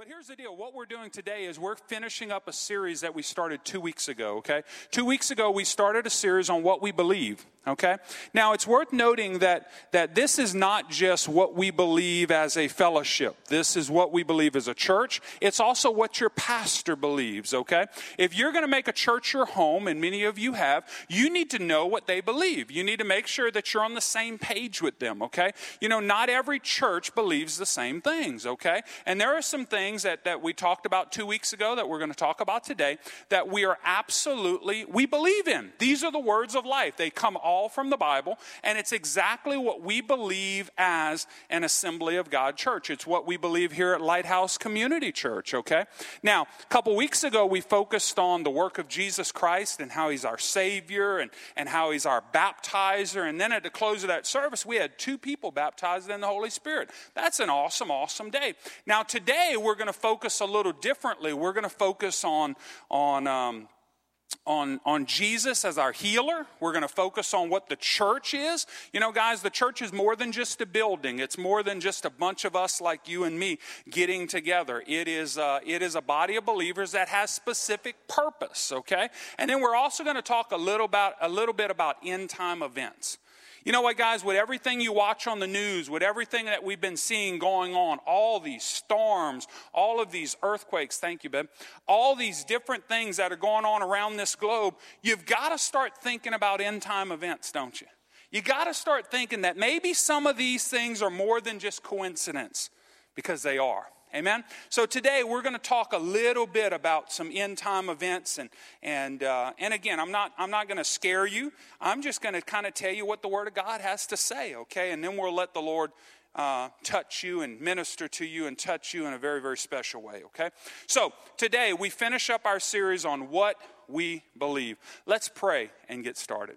But here's the deal. What we're doing today is we're finishing up a series that we started two weeks ago, okay? Two weeks ago, we started a series on what we believe, okay? Now, it's worth noting that, that this is not just what we believe as a fellowship. This is what we believe as a church. It's also what your pastor believes, okay? If you're going to make a church your home, and many of you have, you need to know what they believe. You need to make sure that you're on the same page with them, okay? You know, not every church believes the same things, okay? And there are some things things that, that we talked about two weeks ago that we're going to talk about today that we are absolutely, we believe in. These are the words of life. They come all from the Bible, and it's exactly what we believe as an Assembly of God church. It's what we believe here at Lighthouse Community Church, okay? Now, a couple weeks ago, we focused on the work of Jesus Christ and how he's our Savior and, and how he's our baptizer. And then at the close of that service, we had two people baptized in the Holy Spirit. That's an awesome, awesome day. Now, today, we're going to focus a little differently. We're going to focus on, on, um, on, on Jesus as our healer. We're going to focus on what the church is. You know, guys, the church is more than just a building. It's more than just a bunch of us like you and me getting together. It is, uh, it is a body of believers that has specific purpose, okay? And then we're also going to talk a little, about, a little bit about end time events. You know what, guys? With everything you watch on the news, with everything that we've been seeing going on, all these storms, all of these earthquakes, thank you, babe, all these different things that are going on around this globe, you've got to start thinking about end time events, don't you? You got to start thinking that maybe some of these things are more than just coincidence, because they are. Amen. So today we're going to talk a little bit about some end time events, and and uh, and again, I'm not I'm not going to scare you. I'm just going to kind of tell you what the Word of God has to say, okay? And then we'll let the Lord uh, touch you and minister to you and touch you in a very very special way, okay? So today we finish up our series on what we believe. Let's pray and get started.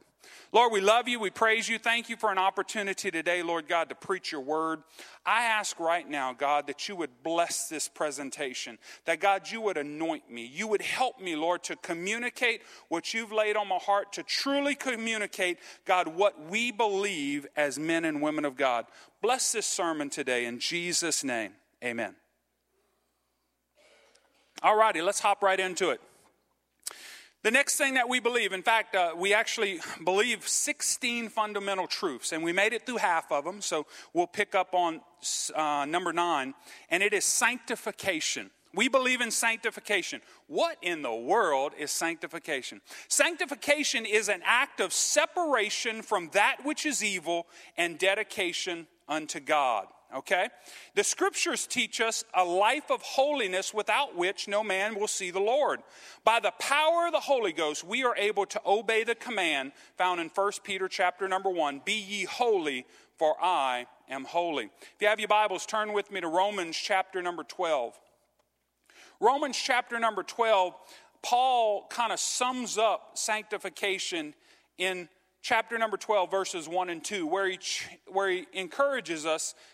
Lord, we love you. We praise you. Thank you for an opportunity today, Lord God, to preach your word. I ask right now, God, that you would bless this presentation, that God, you would anoint me. You would help me, Lord, to communicate what you've laid on my heart, to truly communicate, God, what we believe as men and women of God. Bless this sermon today in Jesus' name. Amen. All righty, let's hop right into it. The next thing that we believe, in fact, uh, we actually believe 16 fundamental truths, and we made it through half of them, so we'll pick up on uh, number nine, and it is sanctification. We believe in sanctification. What in the world is sanctification? Sanctification is an act of separation from that which is evil and dedication unto God okay? The scriptures teach us a life of holiness without which no man will see the Lord. By the power of the Holy Ghost, we are able to obey the command found in 1 Peter chapter number 1, be ye holy for I am holy. If you have your Bibles, turn with me to Romans chapter number 12. Romans chapter number 12, Paul kind of sums up sanctification in chapter number 12, verses 1 and 2, where he, where he encourages us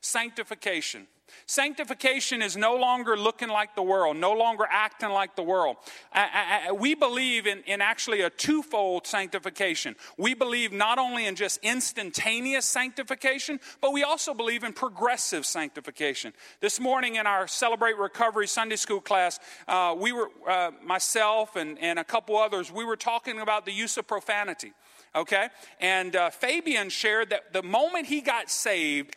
Sanctification. Sanctification is no longer looking like the world, no longer acting like the world. I, I, we believe in, in actually a twofold sanctification. We believe not only in just instantaneous sanctification, but we also believe in progressive sanctification. This morning in our Celebrate Recovery Sunday School class, uh, we were, uh, myself and, and a couple others, we were talking about the use of profanity. Okay? And uh, Fabian shared that the moment he got saved,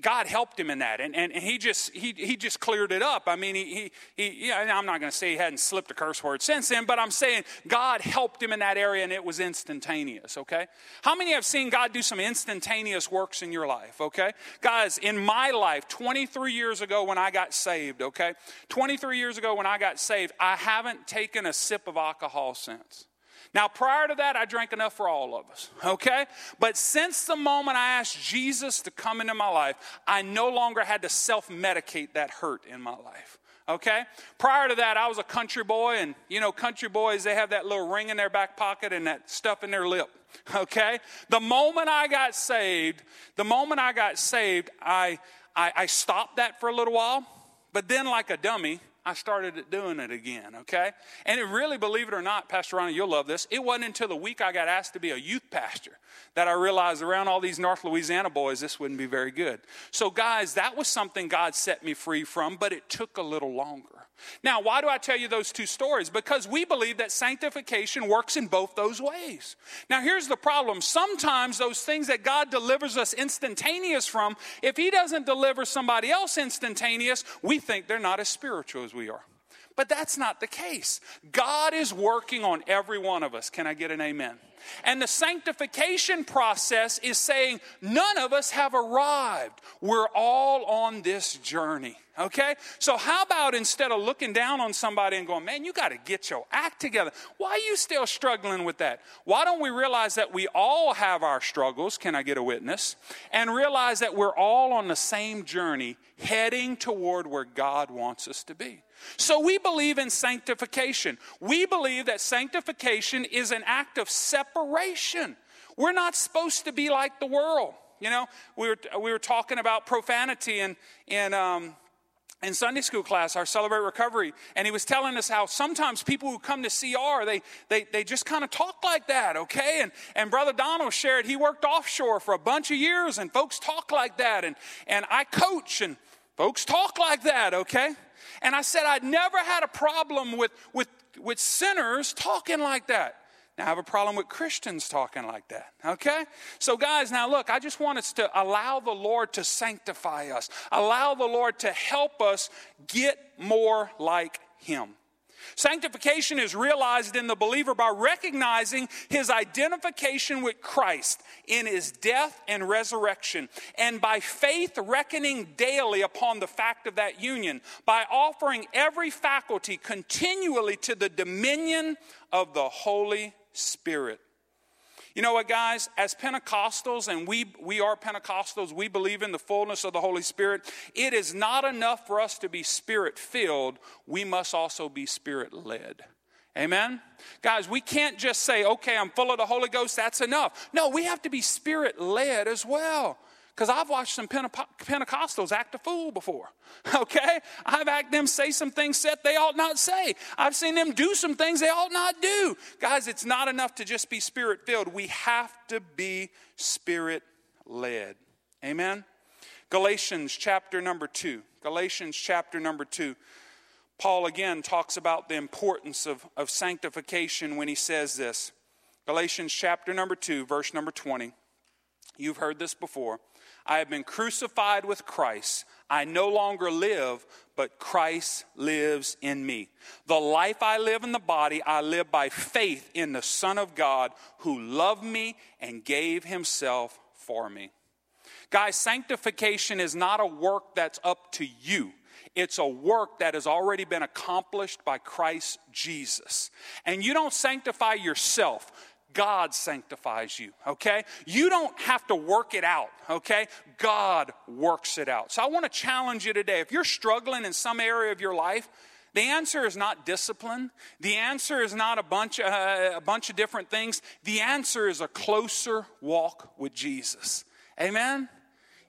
God helped him in that, and, and, and, he just he, he just cleared it up. I mean, he, he, he yeah, I'm not going to say he hadn't slipped a curse word since then, but I'm saying God helped him in that area, and it was instantaneous. Okay, how many have seen God do some instantaneous works in your life? Okay, guys, in my life, 23 years ago when I got saved, okay, 23 years ago when I got saved, I haven't taken a sip of alcohol since. Now, prior to that, I drank enough for all of us, okay? But since the moment I asked Jesus to come into my life, I no longer had to self medicate that hurt in my life. okay? Prior to that, I was a country boy, and you know, country boys, they have that little ring in their back pocket and that stuff in their lip, okay? The moment I got saved, the moment I got saved, I, I, I stopped that for a little while, but then, like a dummy, I started doing it again, okay? And it really, believe it or not, Pastor Ronnie, you'll love this. It wasn't until the week I got asked to be a youth pastor that I realized around all these North Louisiana boys, this wouldn't be very good. So, guys, that was something God set me free from, but it took a little longer. Now, why do I tell you those two stories? Because we believe that sanctification works in both those ways. Now, here's the problem. Sometimes those things that God delivers us instantaneous from, if He doesn't deliver somebody else instantaneous, we think they're not as spiritual as we are. But that's not the case. God is working on every one of us. Can I get an amen? And the sanctification process is saying none of us have arrived. We're all on this journey. Okay? So, how about instead of looking down on somebody and going, man, you got to get your act together? Why are you still struggling with that? Why don't we realize that we all have our struggles? Can I get a witness? And realize that we're all on the same journey heading toward where God wants us to be. So we believe in sanctification. We believe that sanctification is an act of separation. We're not supposed to be like the world. You know, we were, we were talking about profanity in, in, um, in Sunday school class, our Celebrate Recovery, and he was telling us how sometimes people who come to CR, they, they, they just kind of talk like that, okay? And, and Brother Donald shared he worked offshore for a bunch of years, and folks talk like that. And, and I coach, and folks talk like that, okay? And I said I'd never had a problem with, with, with sinners talking like that. Now, I have a problem with Christians talking like that, okay? So, guys, now look, I just want us to allow the Lord to sanctify us, allow the Lord to help us get more like Him. Sanctification is realized in the believer by recognizing his identification with Christ in his death and resurrection, and by faith reckoning daily upon the fact of that union, by offering every faculty continually to the dominion of the Holy Spirit. You know what, guys? As Pentecostals, and we, we are Pentecostals, we believe in the fullness of the Holy Spirit. It is not enough for us to be spirit filled, we must also be spirit led. Amen? Guys, we can't just say, okay, I'm full of the Holy Ghost, that's enough. No, we have to be spirit led as well. Because I've watched some Pentecostals act a fool before. Okay? I've had them say some things that they ought not say. I've seen them do some things they ought not do. Guys, it's not enough to just be spirit filled. We have to be spirit led. Amen? Galatians chapter number two. Galatians chapter number two. Paul again talks about the importance of, of sanctification when he says this. Galatians chapter number 2, verse number 20. You've heard this before. I have been crucified with Christ. I no longer live, but Christ lives in me. The life I live in the body, I live by faith in the Son of God who loved me and gave himself for me. Guys, sanctification is not a work that's up to you. It's a work that has already been accomplished by Christ Jesus. And you don't sanctify yourself. God sanctifies you, okay? You don't have to work it out, okay? God works it out. So I want to challenge you today. If you're struggling in some area of your life, the answer is not discipline. The answer is not a bunch, uh, a bunch of different things. The answer is a closer walk with Jesus. Amen?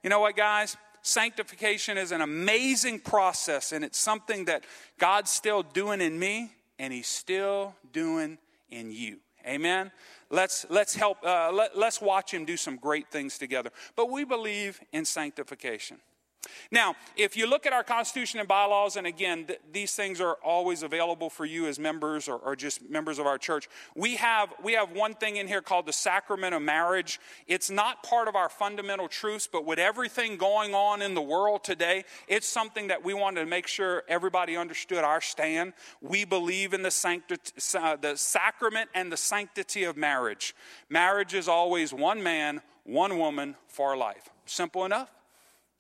You know what, guys? Sanctification is an amazing process, and it's something that God's still doing in me, and He's still doing in you. Amen. Let's let's help. Uh, let, let's watch him do some great things together. But we believe in sanctification. Now, if you look at our Constitution and bylaws, and again, th- these things are always available for you as members or, or, just members of our church. We have, we have one thing in here called the sacrament of marriage. It's not part of our fundamental truths, but with everything going on in the world today, it's something that we wanted to make sure everybody understood our stand. We believe in the, sancti- uh, the sacrament and the sanctity of marriage. Marriage is always one man, one woman for life. Simple enough?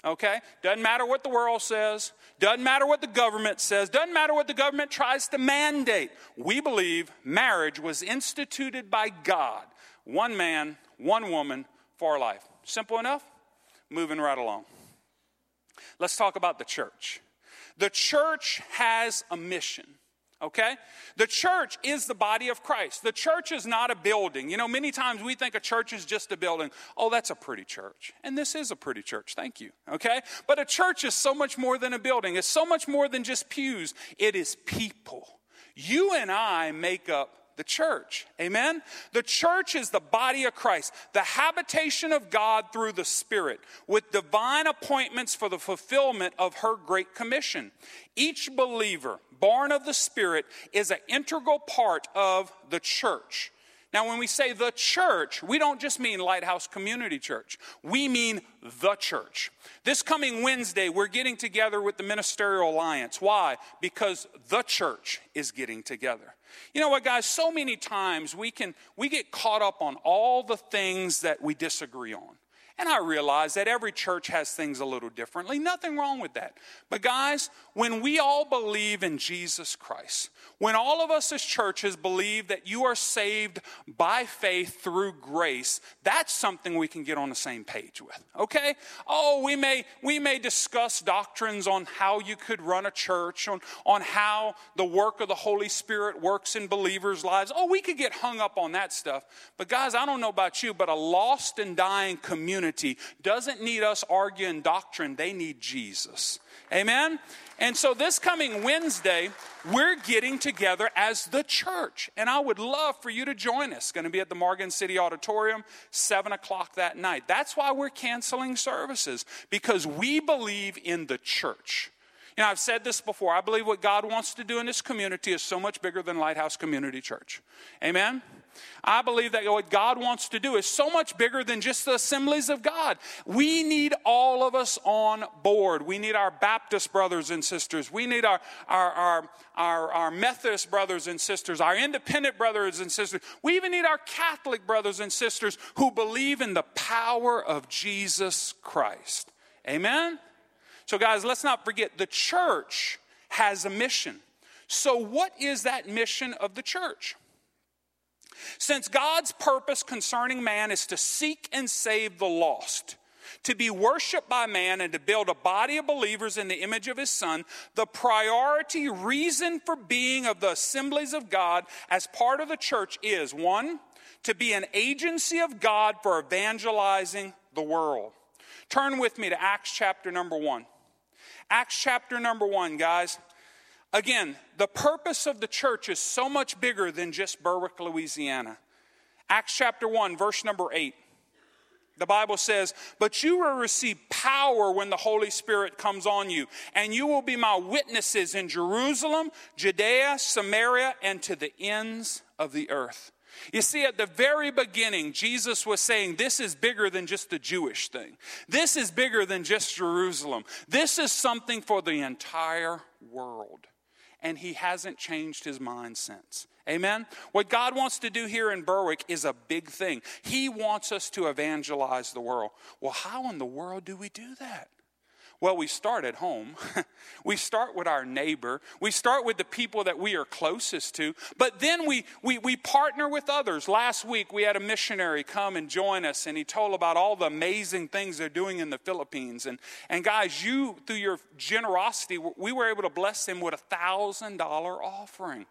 Okay? Doesn't matter what the world says, doesn't matter what the government says, doesn't matter what the government tries to mandate. We believe marriage was instituted by God. One man, one woman for life. Simple enough? Moving right along. Let's talk about the church. The church has a mission. Okay? The church is the body of Christ. The church is not a building. You know, many times we think a church is just a building. Oh, that's a pretty church. And this is a pretty church. Thank you. Okay? But a church is so much more than a building, it's so much more than just pews. It is people. You and I make up the church. Amen? The church is the body of Christ, the habitation of God through the Spirit, with divine appointments for the fulfillment of her great commission. Each believer born of the Spirit is an integral part of the church. Now, when we say the church, we don't just mean Lighthouse Community Church. We mean the church. This coming Wednesday, we're getting together with the Ministerial Alliance. Why? Because the church is getting together. You know what, guys? So many times we can we get caught up on all the things that we disagree on. And I realize that every church has things a little differently. Nothing wrong with that. But, guys, when we all believe in Jesus Christ, when all of us as churches believe that you are saved by faith through grace, that's something we can get on the same page with. Okay? Oh, we may we may discuss doctrines on how you could run a church, on, on how the work of the Holy Spirit works in believers' lives. Oh, we could get hung up on that stuff. But guys, I don't know about you, but a lost and dying community community doesn't need us arguing doctrine, they need Jesus. Amen? And so this coming Wednesday, we're getting together as the church. And I would love for you to join us. It's going to be at the Morgan City Auditorium, 7 o'clock that night. That's why we're canceling services, because we believe in the church. You know, I've said this before. I believe what God wants to do in this community is so much bigger than Lighthouse Community Church. Amen? I believe that what God wants to do is so much bigger than just the assemblies of God. We need all of us on board. We need our Baptist brothers and sisters. We need our, our, our, our, our Methodist brothers and sisters, our independent brothers and sisters. We even need our Catholic brothers and sisters who believe in the power of Jesus Christ. Amen? So, guys, let's not forget the church has a mission. So, what is that mission of the church? Since God's purpose concerning man is to seek and save the lost, to be worshiped by man, and to build a body of believers in the image of his son, the priority reason for being of the assemblies of God as part of the church is one, to be an agency of God for evangelizing the world. Turn with me to Acts chapter number one. Acts chapter number one, guys. Again, the purpose of the church is so much bigger than just Berwick, Louisiana. Acts chapter 1, verse number 8. The Bible says, But you will receive power when the Holy Spirit comes on you, and you will be my witnesses in Jerusalem, Judea, Samaria, and to the ends of the earth. You see, at the very beginning, Jesus was saying, This is bigger than just the Jewish thing. This is bigger than just Jerusalem. This is something for the entire world and he hasn't changed his mind since. Amen? What God wants to do here in Berwick is a big thing. He wants us to evangelize the world. Well, how in the world do we do that? Well, we start at home. we start with our neighbor. We start with the people that we are closest to. But then we, we, we partner with others. Last week, we had a missionary come and join us, and he told about all the amazing things they're doing in the Philippines. And, and guys, you, through your generosity, we were able to bless them with a $1,000 offering.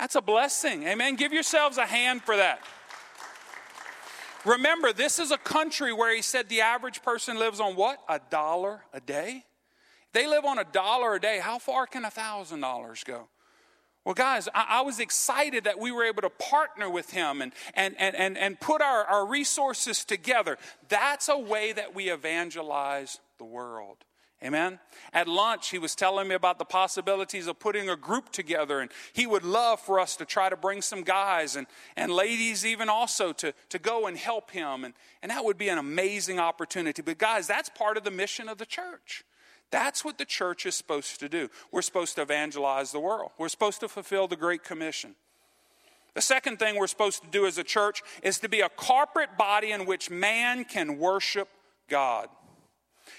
That's a blessing. Amen. Give yourselves a hand for that. Remember, this is a country where he said the average person lives on what? A dollar a day? They live on a dollar a day. How far can a thousand dollars go? Well, guys, I, I, was excited that we were able to partner with him and, and, and, and, and put our, our resources together. That's a way that we evangelize the world. Amen. At lunch, he was telling me about the possibilities of putting a group together, and he would love for us to try to bring some guys and, and ladies, even also, to, to go and help him. And, and that would be an amazing opportunity. But, guys, that's part of the mission of the church. That's what the church is supposed to do. We're supposed to evangelize the world, we're supposed to fulfill the Great Commission. The second thing we're supposed to do as a church is to be a corporate body in which man can worship God.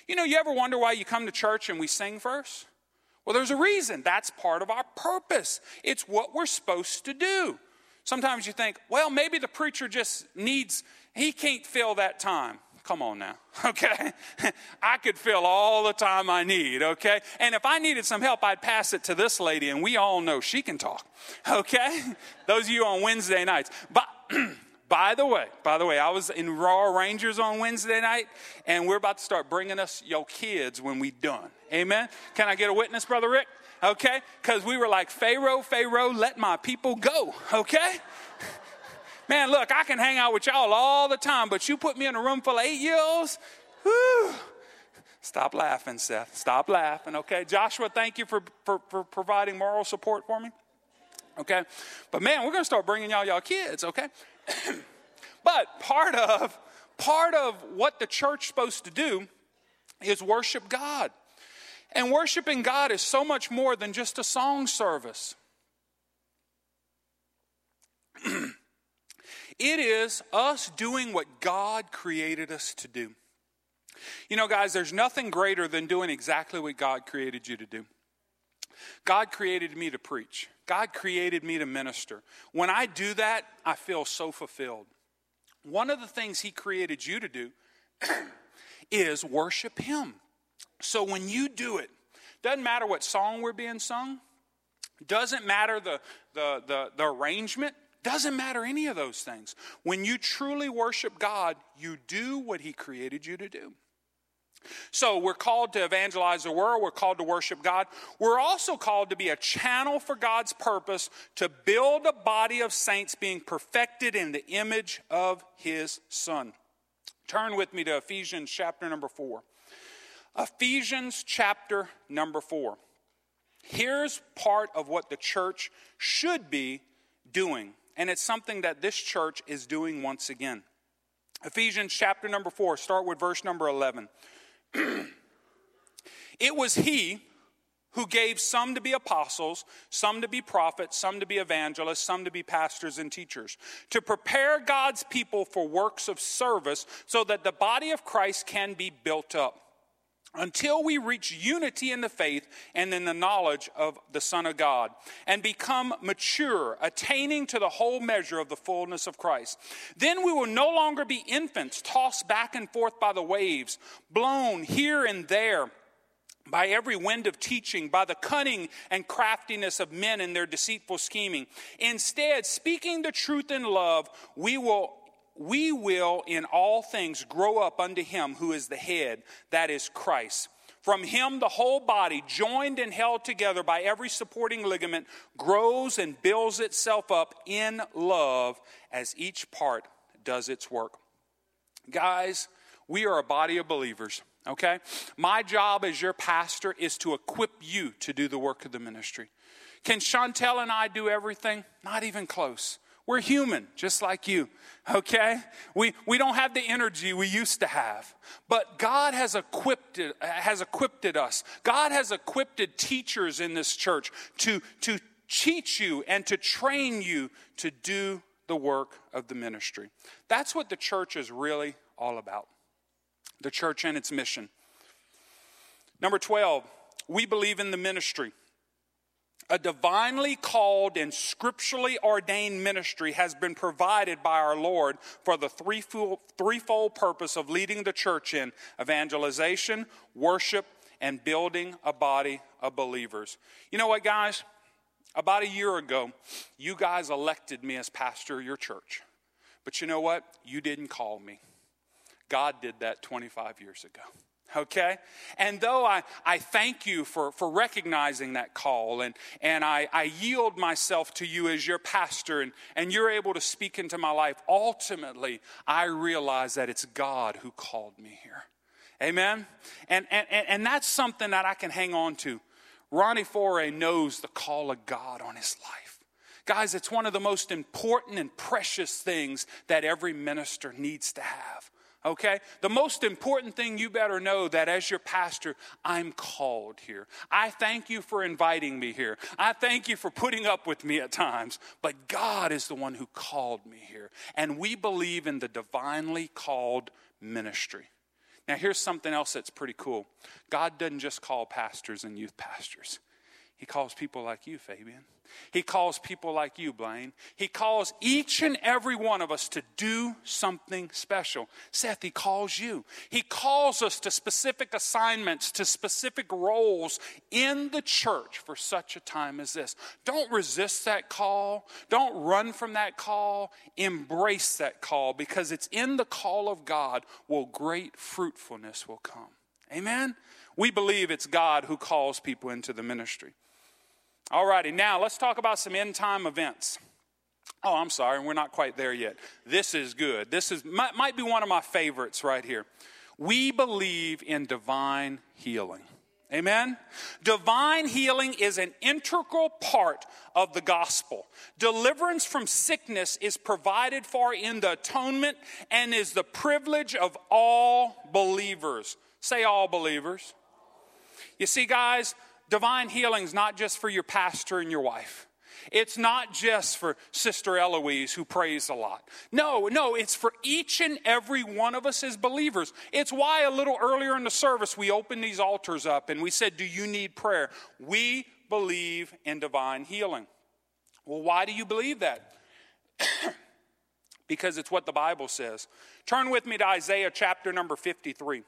You know, you ever wonder why you come to church and we sing first? Well, there's a reason. That's part of our purpose. It's what we're supposed to do. Sometimes you think, well, maybe the preacher just needs, he can't fill that time. Come on now, okay? I could fill all the time I need, okay? And if I needed some help, I'd pass it to this lady, and we all know she can talk, okay? Those of you on Wednesday nights. But by the way, by the way, I was in Royal Rangers on Wednesday night, and we're about to start bringing us your kids when we done. Amen? Can I get a witness, Brother Rick? Okay? Because we were like, Pharaoh, Pharaoh, let my people go, okay? Man, look, I can hang out with y'all all the time, but you put me in a room full of eight year olds. Stop laughing, Seth. Stop laughing, okay? Joshua, thank you for, for, for providing moral support for me, okay? But man, we're gonna start bringing y'all y'all kids, okay? but part of part of what the church's supposed to do is worship God. And worshiping God is so much more than just a song service. It is us doing what God created us to do. You know, guys, there's nothing greater than doing exactly what God created you to do. God created me to preach. God created me to minister. When I do that, I feel so fulfilled. One of the things He created you to do is worship Him. So when you do it, doesn't matter what song we're being sung, doesn't matter the, the, the, the arrangement, doesn't matter any of those things. When you truly worship God, you do what He created you to do. So we're called to evangelize the world. We're called to worship God. We're also called to be a channel for God's purpose to build a body of saints being perfected in the image of His Son. Turn with me to Ephesians chapter number four. Ephesians chapter number four. Here's part of what the church should be doing and it's something that this church is doing once again. Ephesians chapter number 4, start with verse number 11. it was he who gave some to be apostles, some to be prophets, some to be evangelists, some to be pastors and teachers, to prepare God's people for works of service so that the body of Christ can be built up until we reach unity in the faith and in the knowledge of the Son of God and become mature, attaining to the whole measure of the fullness of Christ. Then we will no longer be infants tossed back and forth by the waves, blown here and there by every wind of teaching, by the cunning and craftiness of men in their deceitful scheming. Instead, speaking the truth in love, we will we will in all things grow up unto him who is the head, that is Christ. From him, the whole body, joined and held together by every supporting ligament, grows and builds itself up in love as each part does its work. Guys, we are a body of believers, okay? My job as your pastor is to equip you to do the work of the ministry. Can Chantel and I do everything? Not even close. We're human, just like you, okay? We, we don't have the energy we used to have. But God has equipped, has equipped us. God has equipped teachers in this church to, to teach you and to train you to do the work of the ministry. That's what the church is really all about. The church and its mission. Number 12, we believe in the ministry. A divinely called and scripturally ordained ministry has been provided by our Lord for the threefold, purpose of leading the church in evangelization, worship, and building a body of believers. You know what, guys? About a year ago, you guys elected me as pastor of your church. But you know what? You didn't call me. God did that 25 years ago okay? And though I, I thank you for, for recognizing that call and, and I, I yield myself to you as your pastor and, and you're able to speak into my life, ultimately, I realize that it's God who called me here. Amen? And, and, and that's something that I can hang on to. Ronnie Foray knows the call of God on his life. Guys, it's one of the most important and precious things that every minister needs to have okay? The most important thing you better know that as your pastor, I'm called here. I thank you for inviting me here. I thank you for putting up with me at times, but God is the one who called me here. And we believe in the divinely called ministry. Now, here's something else that's pretty cool God doesn't just call pastors and youth pastors, He calls people like you, Fabian. He calls people like you, Blaine. He calls each and every one of us to do something special. Seth, He calls you. He calls us to specific assignments, to specific roles in the church for such a time as this. Don't resist that call. Don't run from that call. Embrace that call because it's in the call of God will great fruitfulness will come. Amen? We believe it's God who calls people into the ministry. All righty, now let's talk about some end time events. Oh, I'm sorry, we're not quite there yet. This is good. This is might, might be one of my favorites right here. We believe in divine healing. Amen? Divine healing is an integral part of the gospel. Deliverance from sickness is provided for in the atonement and is the privilege of all believers. Say, all believers. You see, guys, divine healing is not just for your pastor and your wife. It's not just for Sister Eloise who prays a lot. No, no, it's for each and every one of us as believers. It's why a little earlier in the service we opened these altars up and we said, Do you need prayer? We believe in divine healing. Well, why do you believe that? because it's what the Bible says. Turn with me to Isaiah chapter number 53.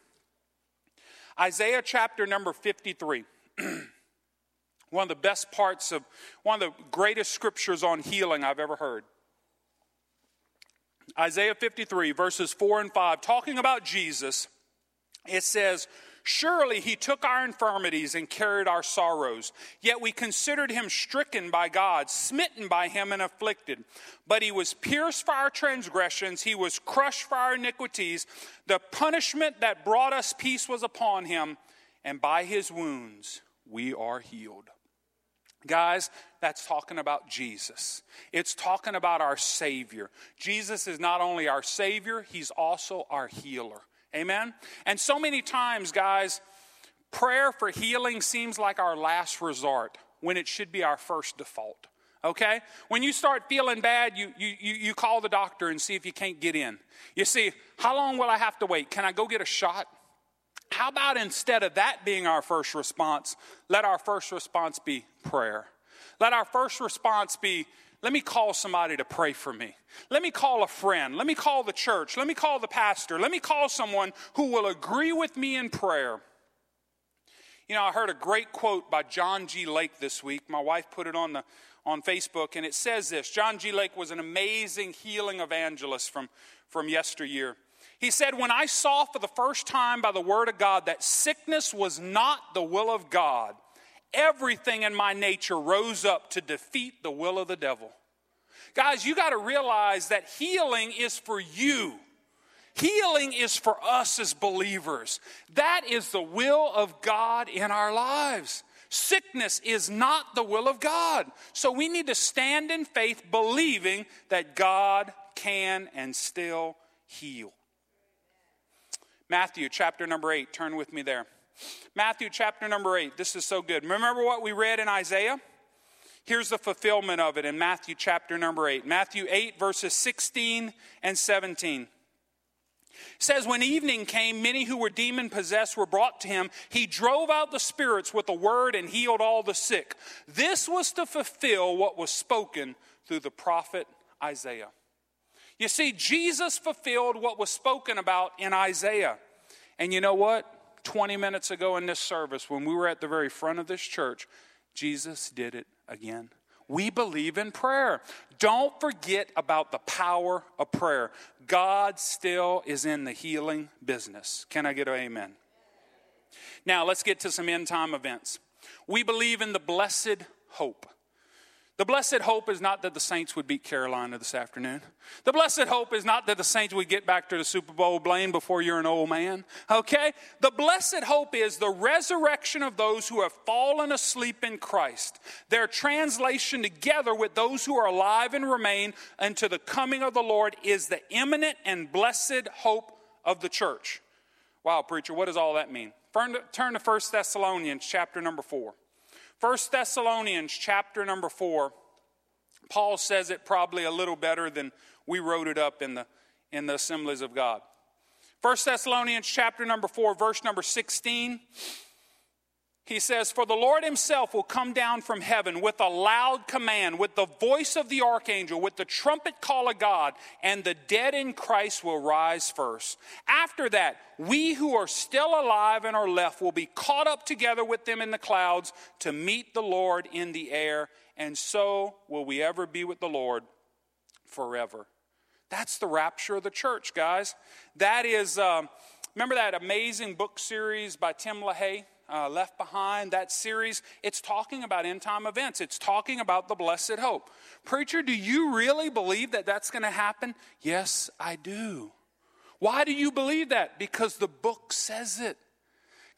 Isaiah chapter number 53. One of the best parts of one of the greatest scriptures on healing I've ever heard. Isaiah 53, verses 4 and 5, talking about Jesus, it says, Surely he took our infirmities and carried our sorrows. Yet we considered him stricken by God, smitten by him, and afflicted. But he was pierced for our transgressions, he was crushed for our iniquities. The punishment that brought us peace was upon him, and by his wounds we are healed. Guys, that's talking about Jesus. It's talking about our Savior. Jesus is not only our Savior, He's also our healer. Amen? And so many times, guys, prayer for healing seems like our last resort when it should be our first default. Okay? When you start feeling bad, you, you, you, call the doctor and see if you can't get in. You see, how long will I have to wait? Can I go get a shot? How about instead of that being our first response, let our first response be prayer? Let our first response be, let me call somebody to pray for me. Let me call a friend. Let me call the church. Let me call the pastor. Let me call someone who will agree with me in prayer. You know, I heard a great quote by John G. Lake this week. My wife put it on the on Facebook, and it says this John G. Lake was an amazing healing evangelist from, from yesteryear. He said, When I saw for the first time by the word of God that sickness was not the will of God, everything in my nature rose up to defeat the will of the devil. Guys, you got to realize that healing is for you. Healing is for us as believers. That is the will of God in our lives. Sickness is not the will of God. So we need to stand in faith believing that God can and still heal. Matthew chapter number 8. Turn with me there. Matthew chapter number 8. This is so good. Remember what we read in Isaiah? Here's the fulfillment of it in Matthew chapter number 8. Matthew 8, verses 16 and 17. It says, When evening came, many who were demon possessed were brought to him. He drove out the spirits with a word and healed all the sick. This was to fulfill what was spoken through the prophet Isaiah. You see, Jesus fulfilled what was spoken about in Isaiah. And you know what? 20 minutes ago in this service, when we were at the very front of this church, Jesus did it again. We believe in prayer. Don't forget about the power of prayer. God still is in the healing business. Can I get an amen? Now, let's get to some end time events. We believe in the blessed hope. The blessed hope is not that the Saints would beat Carolina this afternoon. The blessed hope is not that the Saints would get back to the Super Bowl, Blaine, before you're an old man. Okay? The blessed hope is the resurrection of those who have fallen asleep in Christ. Their translation together with those who are alive and remain unto the coming of the Lord is the imminent and blessed hope of the church. Wow, preacher, what does all that mean? Turn to 1 Thessalonians chapter number 4. First Thessalonians chapter number 4, Paul says it probably a little better than we wrote it up in the, in the assemblies of God. First Thessalonians chapter number 4, verse number 16. He says, For the Lord himself will come down from heaven with a loud command, with the voice of the archangel, with the trumpet call of God, and the dead in Christ will rise first. After that, we who are still alive and are left will be caught up together with them in the clouds to meet the Lord in the air, and so will we ever be with the Lord forever. That's the rapture of the church, guys. That is, um, remember that amazing book series by Tim LaHaye? Uh, Left Behind, that series, it's talking about end time events. It's talking about the blessed hope. Preacher, do you really believe that that's going to happen? Yes, I do. Why do you believe that? Because the book says it.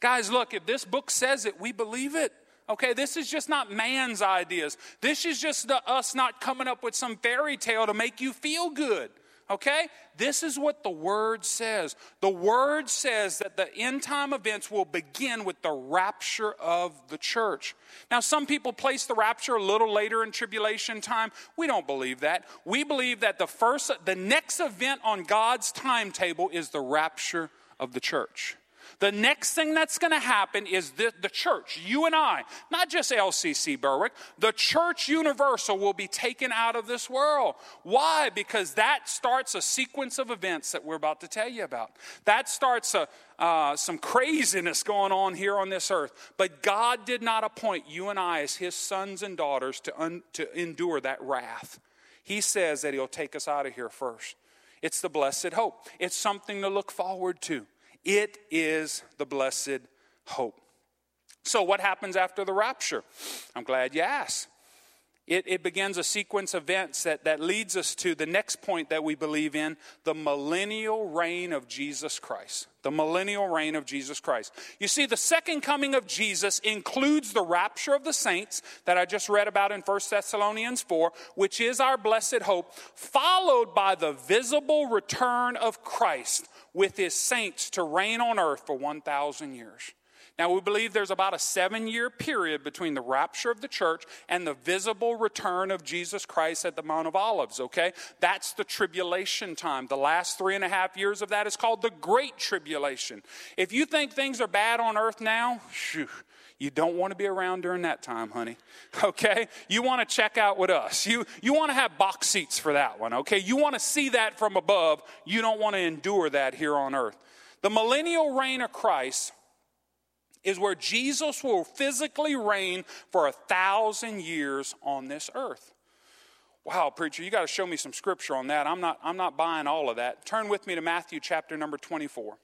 Guys, look, if this book says it, we believe it. Okay, this is just not man's ideas. This is just the, us not coming up with some fairy tale to make you feel good. Okay? This is what the Word says. The Word says that the end time events will begin with the rapture of the church. Now, some people place the rapture a little later in tribulation time. We don't believe that. We believe that the first, the next event on God's timetable is the rapture of the church. The next thing that's going to happen is the, the church, you and I, not just LCC Berwick, the church universal will be taken out of this world. Why? Because that starts a sequence of events that we're about to tell you about. That starts a, uh, some craziness going on here on this earth. But God did not appoint you and I as his sons and daughters to, un, to endure that wrath. He says that he'll take us out of here first. It's the blessed hope. It's something to look forward to. It is the blessed hope. So, what happens after the rapture? I'm glad you asked. It, it, begins a sequence of events that, that leads us to the next point that we believe in the millennial reign of Jesus Christ. The millennial reign of Jesus Christ. You see, the second coming of Jesus includes the rapture of the saints that I just read about in 1 Thessalonians 4, which is our blessed hope, followed by the visible return of Christ with his saints to reign on earth for 1,000 years. Now, we believe there's about a seven year period between the rapture of the church and the visible return of Jesus Christ at the Mount of Olives, okay? That's the tribulation time. The last three and a half years of that is called the Great Tribulation. If you think things are bad on earth now, shoo, you don't want to be around during that time, honey. Okay? You want to check out with us. You, you want to have box seats for that one, okay? You want to see that from above. You don't want to endure that here on earth. The millennial reign of Christ is where Jesus will physically reign for a thousand years on this earth. Wow, preacher, you got to show me some scripture on that. I'm not, I'm not buying all of that. Turn with me to Matthew chapter number 24.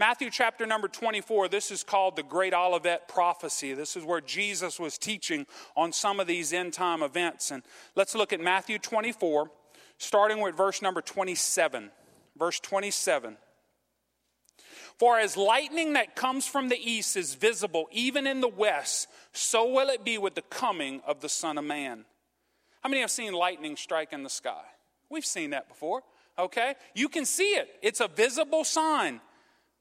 Matthew chapter number 24, this is called the Great Olivet Prophecy. This is where Jesus was teaching on some of these end time events. And let's look at Matthew 24, starting with verse number 27. Verse 27. For as lightning that comes from the east is visible even in the west, so will it be with the coming of the Son of Man. How many have seen lightning strike in the sky? We've seen that before, okay? You can see it, it's a visible sign.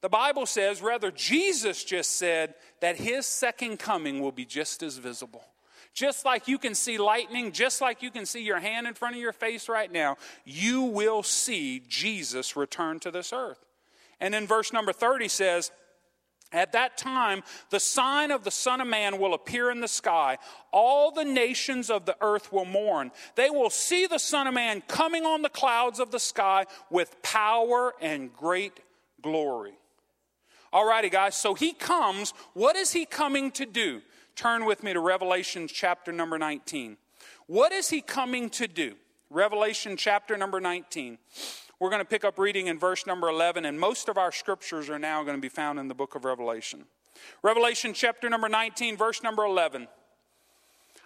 The Bible says, rather, Jesus just said that his second coming will be just as visible. Just like you can see lightning, just like you can see your hand in front of your face right now, you will see Jesus return to this earth. And in verse number 30 says, at that time, the sign of the Son of Man will appear in the sky. All the nations of the earth will mourn. They will see the Son of Man coming on the clouds of the sky with power and great glory. Alrighty, guys, so he comes. What is he coming to do? Turn with me to Revelation chapter number 19. What is he coming to do? Revelation chapter number 19. We're going to pick up reading in verse number 11, and most of our scriptures are now going to be found in the book of Revelation. Revelation chapter number 19, verse number 11.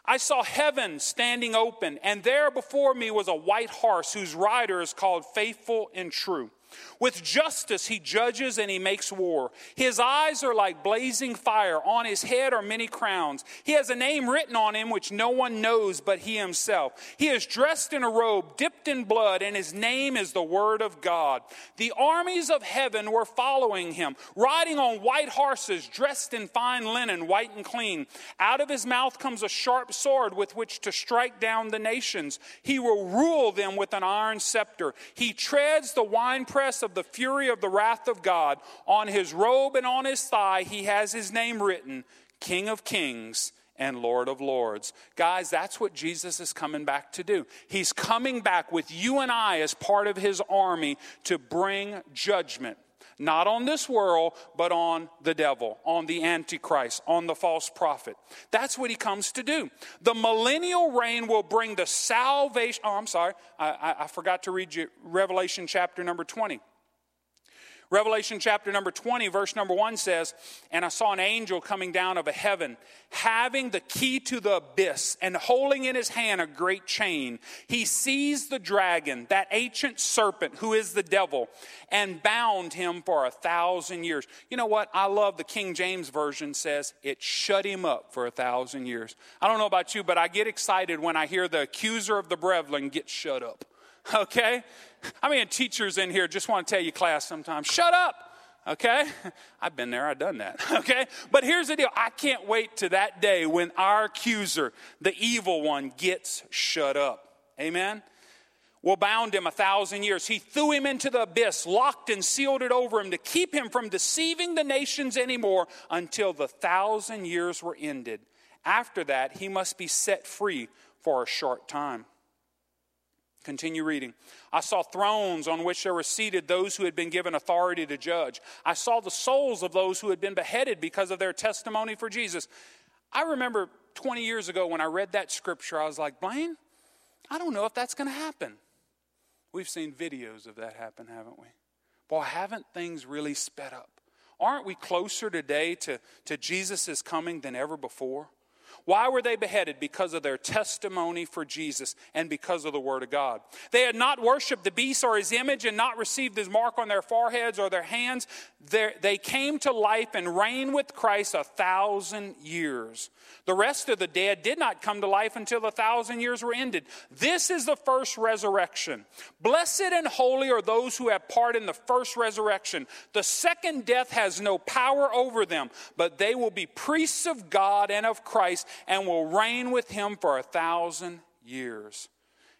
I saw heaven standing open, and there before me was a white horse whose rider is called Faithful and True. With justice he judges and he makes war. His eyes are like blazing fire. On his head are many crowns. He has a name written on him which no one knows but he himself. He is dressed in a robe dipped in blood, and his name is the Word of God. The armies of heaven were following him, riding on white horses, dressed in fine linen, white and clean. Out of his mouth comes a sharp sword with which to strike down the nations. He will rule them with an iron scepter. He treads the winepress press of the fury of the wrath of God. On his robe and on his thigh, he has his name written King of kings and Lord of Lords. Guys, that's what Jesus is coming back to do. He's coming back with you and I as part of his army to bring judgment. Not on this world, but on the devil, on the Antichrist, on the false prophet. That's what he comes to do. The millennial reign will bring the salvation. Oh, I'm sorry. I, I, I forgot to read you Revelation chapter number 20. Revelation chapter number 20, verse number 1 says, And I saw an angel coming down of a heaven, having the key to the abyss, and holding in his hand a great chain. He seized the dragon, that ancient serpent who is the devil, and bound him for a thousand years. You know what? I love the King James Version says it shut him up for a thousand years. I don't know about you, but I get excited when I hear the accuser of the brethren get shut up. Okay? I mean, teachers in here just want to tell you, class, sometimes, shut up. Okay? I've been there, I've done that. Okay? But here's the deal I can't wait to that day when our accuser, the evil one, gets shut up. Amen? We'll bound him a thousand years. He threw him into the abyss, locked and sealed it over him to keep him from deceiving the nations anymore until the thousand years were ended. After that, he must be set free for a short time. Continue reading. I saw thrones on which there were seated those who had been given authority to judge. I saw the souls of those who had been beheaded because of their testimony for Jesus. I remember 20 years ago when I read that scripture, I was like, Blaine, I don't know if that's going to happen. We've seen videos of that happen, haven't we? Boy, haven't things really sped up? Aren't we closer today to, to Jesus' coming than ever before? Why were they beheaded? Because of their testimony for Jesus and because of the Word of God. They had not worshiped the beast or his image and not received his mark on their foreheads or their hands. They came to life and reigned with Christ a thousand years. The rest of the dead did not come to life until the thousand years were ended. This is the first resurrection. Blessed and holy are those who have part in the first resurrection. The second death has no power over them, but they will be priests of God and of Christ and will reign with him for a thousand years.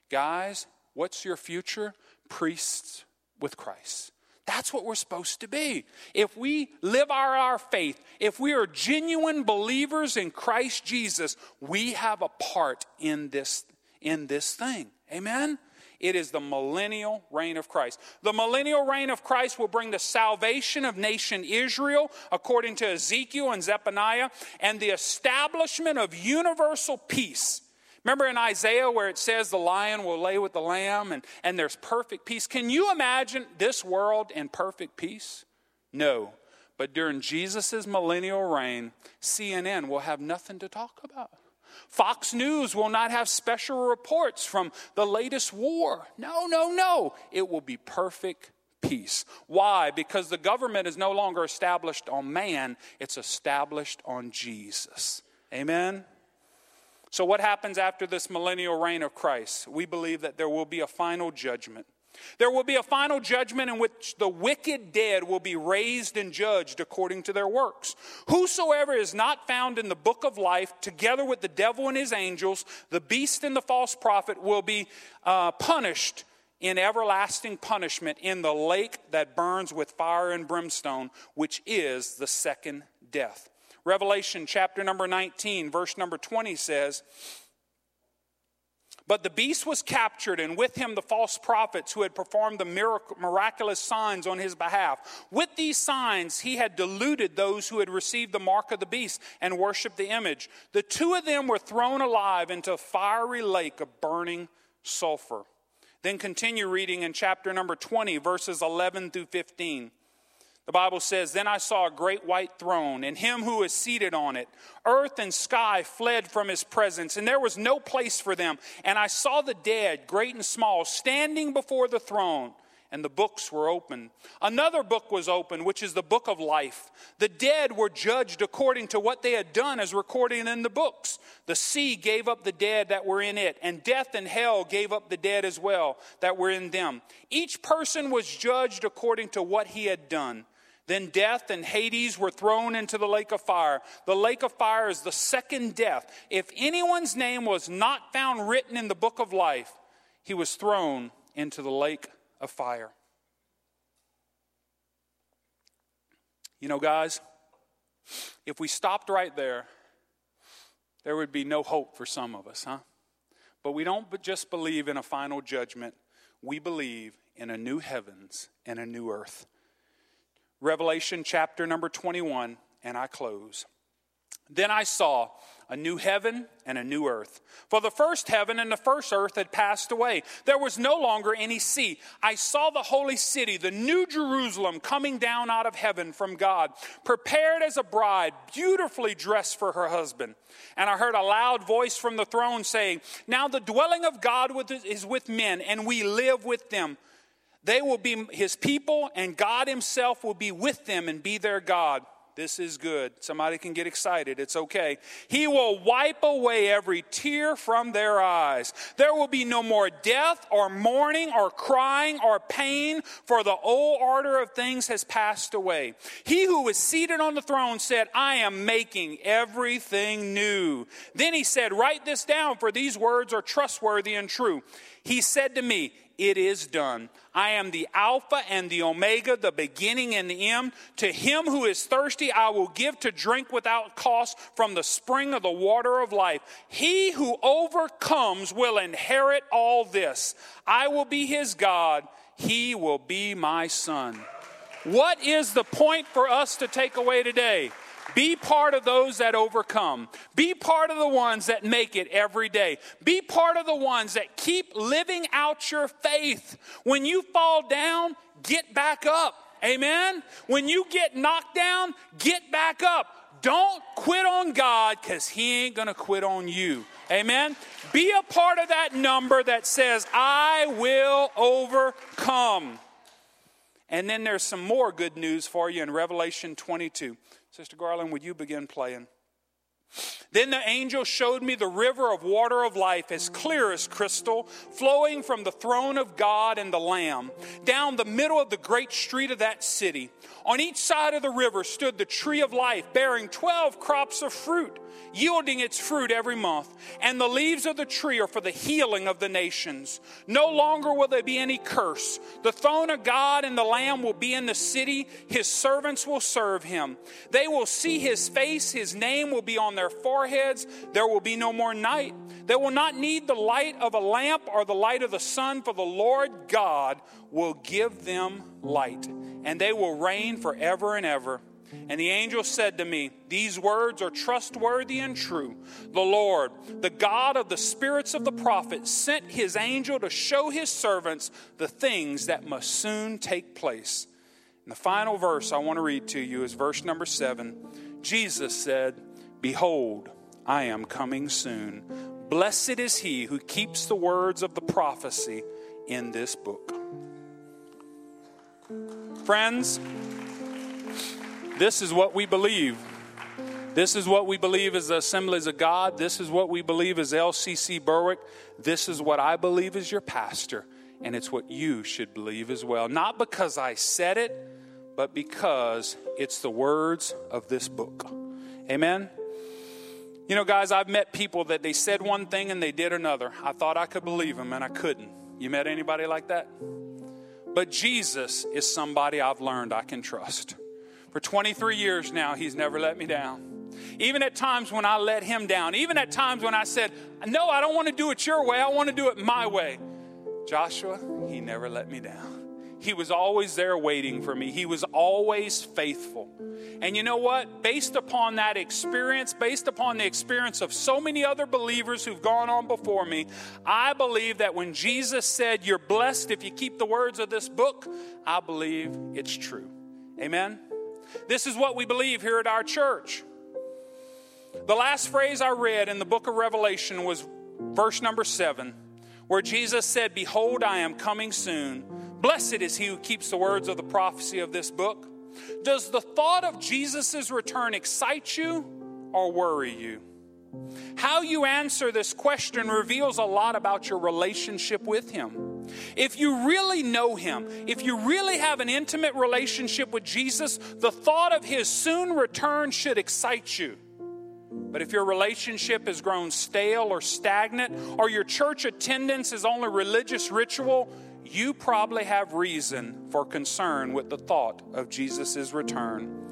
Guys, what's your future? Priests with Christ. That's what we're supposed to be. If we live our, our faith, if we are genuine believers in Christ Jesus, we have a part in this, in this thing. Amen? It is the millennial reign of Christ. The millennial reign of Christ will bring the salvation of nation Israel, according to Ezekiel and Zephaniah, and the establishment of universal peace. Remember in Isaiah where it says the lion will lay with the lamb and, and there's perfect peace? Can you imagine this world in perfect peace? No. But during Jesus' millennial reign, CNN will have nothing to talk about. Fox News will not have special reports from the latest war. No, no, no. It will be perfect peace. Why? Because the government is no longer established on man, it's established on Jesus. Amen? So, what happens after this millennial reign of Christ? We believe that there will be a final judgment. There will be a final judgment in which the wicked dead will be raised and judged according to their works. Whosoever is not found in the book of life, together with the devil and his angels, the beast and the false prophet, will be uh, punished in everlasting punishment in the lake that burns with fire and brimstone, which is the second death. Revelation chapter number 19, verse number 20 says, but the beast was captured, and with him the false prophets who had performed the miraculous signs on his behalf. With these signs, he had deluded those who had received the mark of the beast and worshiped the image. The two of them were thrown alive into a fiery lake of burning sulfur. Then continue reading in chapter number 20, verses 11 through 15. The Bible says, Then I saw a great white throne, and him who was seated on it. Earth and sky fled from his presence, and there was no place for them. And I saw the dead, great and small, standing before the throne, and the books were open. Another book was open, which is the book of life. The dead were judged according to what they had done, as recorded in the books. The sea gave up the dead that were in it, and death and hell gave up the dead as well that were in them. Each person was judged according to what he had done. Then death and Hades were thrown into the lake of fire. The lake of fire is the second death. If anyone's name was not found written in the book of life, he was thrown into the lake of fire. You know, guys, If we stopped right there, there would be no hope for some of us, huh? But we don't just believe in a final judgment, we believe in a new heavens and a new earth. Revelation chapter number 21, and I close. Then I saw a new heaven and a new earth. For the first heaven and the first earth had passed away. There was no longer any sea. I saw the holy city, the new Jerusalem, coming down out of heaven from God, prepared as a bride, beautifully dressed for her husband. And I heard a loud voice from the throne saying, Now the dwelling of God is with men, and we live with them. They will be his people, and God himself will be with them and be their God. This is good. Somebody can get excited. It's okay. He will wipe away every tear from their eyes. There will be no more death or mourning or crying or pain, for the old order of things has passed away. He who was seated on the throne said, I am making everything new. Then he said, Write this down, for these words are trustworthy and true. He said to me, it is done. I am the Alpha and the Omega, the beginning and the end. To him who is thirsty, I will give to drink without cost from the spring of the water of life. He who overcomes will inherit all this. I will be his God, he will be my son. What is the point for us to take away today? Be part of those that overcome. Be part of the ones that make it every day. Be part of the ones that keep living out your faith. When you fall down, get back up. Amen. When you get knocked down, get back up. Don't quit on God because He ain't going to quit on you. Amen. Be a part of that number that says, I will overcome. And then there's some more good news for you in Revelation 22. Sister Garland, would you begin playing? Then the angel showed me the river of water of life, as clear as crystal, flowing from the throne of God and the Lamb, down the middle of the great street of that city. On each side of the river stood the tree of life, bearing twelve crops of fruit yielding its fruit every month. And the leaves of the tree are for the healing of the nations. No longer will there be any curse. The throne of God and the Lamb will be in the city. His servants will serve him. They will see his face. His name will be on their foreheads. There will be no more night. They will not need the light of a lamp or the light of the sun, for the Lord God will give them light, and they will reign forever and ever. And the angel said to me, These words are trustworthy and true. The Lord, the God of the spirits of the prophets, sent his angel to show his servants the things that must soon take place. And the final verse I want to read to you is verse number seven. Jesus said, Behold, I am coming soon. Blessed is he who keeps the words of the prophecy in this book. Friends, this is what we believe. This is what we believe as the Assemblies of God. This is what we believe as LCC Berwick. This is what I believe as your pastor. And it's what you should believe as well. Not because I said it, but because it's the words of this book. Amen? You know, guys, I've met people that they said one thing and they did another. I thought I could believe them and I couldn't. You met anybody like that? But Jesus is somebody I've learned I can trust. For 23 years now, He's never let me down. Even at times when I let Him down, even at times when I said, No, I don't want to do it your way, I want to do it my way. Joshua, He never let me down. He was always there waiting for me. He was always faithful. And you know what? Based upon that experience, based upon the experience of so many other believers who've gone on before me, I believe that when Jesus said, You're blessed if you keep the words of this book, I believe it's true. Amen? This is what we believe here at our church. The last phrase I read in the book of Revelation was verse number seven, where Jesus said, Behold, I am coming soon. Blessed is he who keeps the words of the prophecy of this book. Does the thought of Jesus' return excite you or worry you? How you answer this question reveals a lot about your relationship with Him. If you really know Him, if you really have an intimate relationship with Jesus, the thought of His soon return should excite you. But if your relationship has grown stale or stagnant, or your church attendance is only religious ritual, you probably have reason for concern with the thought of Jesus' return.